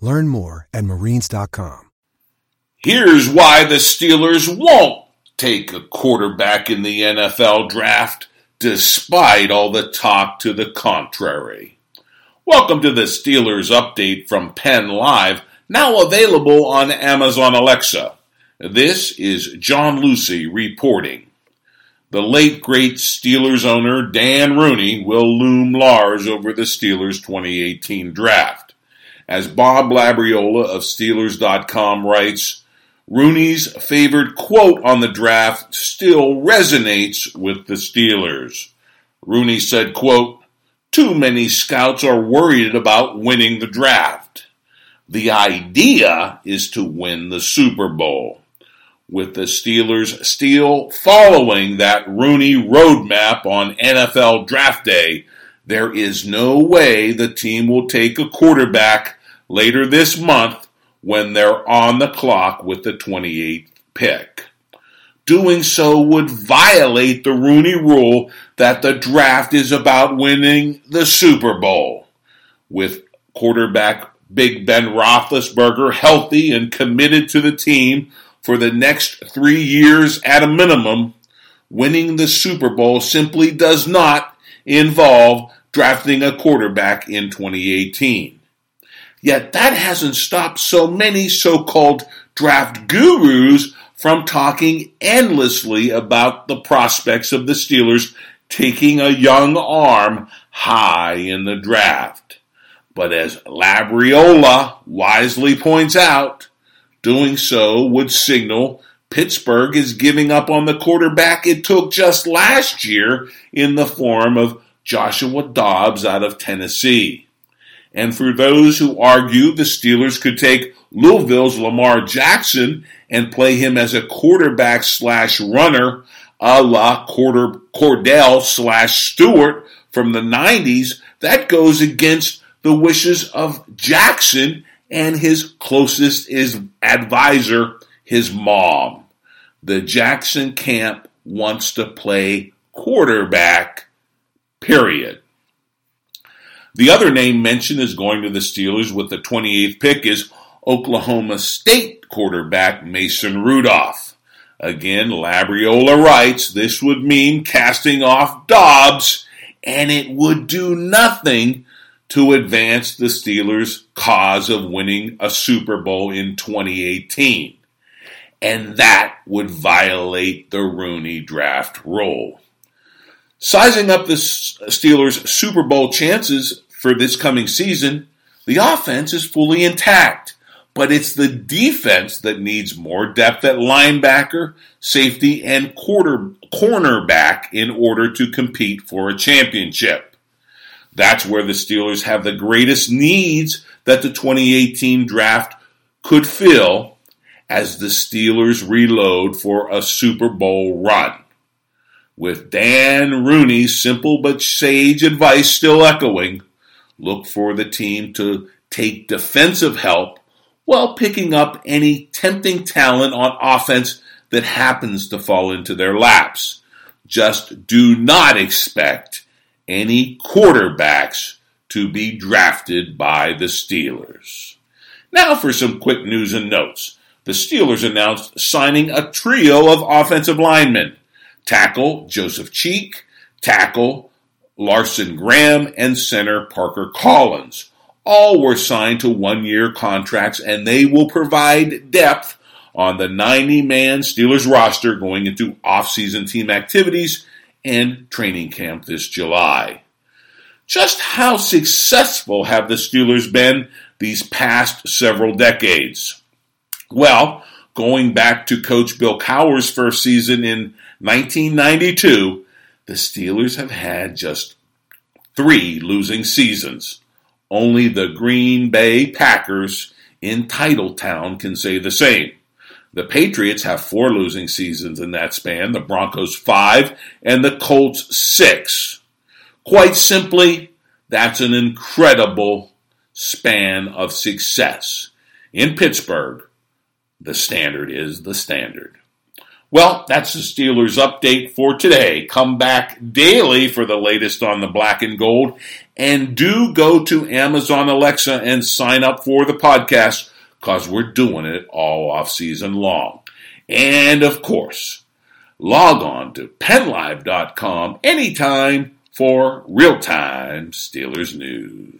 Learn more at marines.com. Here's why the Steelers won't take a quarterback in the NFL draft, despite all the talk to the contrary. Welcome to the Steelers update from Penn Live, now available on Amazon Alexa. This is John Lucy reporting. The late great Steelers owner Dan Rooney will loom large over the Steelers 2018 draft. As Bob Labriola of Steelers.com writes, Rooney's favored quote on the draft still resonates with the Steelers. Rooney said, quote, Too many scouts are worried about winning the draft. The idea is to win the Super Bowl. With the Steelers still following that Rooney roadmap on NFL draft day, there is no way the team will take a quarterback later this month when they're on the clock with the 28th pick. Doing so would violate the Rooney rule that the draft is about winning the Super Bowl. With quarterback Big Ben Roethlisberger healthy and committed to the team for the next three years at a minimum, winning the Super Bowl simply does not involve drafting a quarterback in 2018. Yet that hasn't stopped so many so called draft gurus from talking endlessly about the prospects of the Steelers taking a young arm high in the draft. But as Labriola wisely points out, doing so would signal Pittsburgh is giving up on the quarterback it took just last year in the form of Joshua Dobbs out of Tennessee. And for those who argue the Steelers could take Louisville's Lamar Jackson and play him as a quarterback slash runner a la Kordell slash Stewart from the 90s, that goes against the wishes of Jackson and his closest is advisor, his mom. The Jackson camp wants to play quarterback, period. The other name mentioned as going to the Steelers with the 28th pick is Oklahoma State quarterback Mason Rudolph. Again, Labriola writes this would mean casting off Dobbs, and it would do nothing to advance the Steelers' cause of winning a Super Bowl in 2018. And that would violate the Rooney draft rule. Sizing up the Steelers' Super Bowl chances for this coming season, the offense is fully intact, but it's the defense that needs more depth at linebacker, safety, and quarter, cornerback in order to compete for a championship. That's where the Steelers have the greatest needs that the 2018 draft could fill as the Steelers reload for a Super Bowl run with Dan Rooney's simple but sage advice still echoing, look for the team to take defensive help while picking up any tempting talent on offense that happens to fall into their laps. Just do not expect any quarterbacks to be drafted by the Steelers. Now for some quick news and notes. The Steelers announced signing a trio of offensive linemen tackle Joseph Cheek, tackle Larson Graham, and center Parker Collins. All were signed to one year contracts, and they will provide depth on the 90 man Steelers roster going into off-season team activities and training camp this July. Just how successful have the Steelers been these past several decades? Well, going back to Coach Bill Cowher's first season in 1992, the Steelers have had just three losing seasons. Only the Green Bay Packers in Titletown can say the same. The Patriots have four losing seasons in that span, the Broncos five, and the Colts six. Quite simply, that's an incredible span of success. In Pittsburgh, the standard is the standard. Well, that's the Steelers update for today. Come back daily for the latest on the black and gold. And do go to Amazon Alexa and sign up for the podcast because we're doing it all off season long. And of course, log on to pennlive.com anytime for real time Steelers news.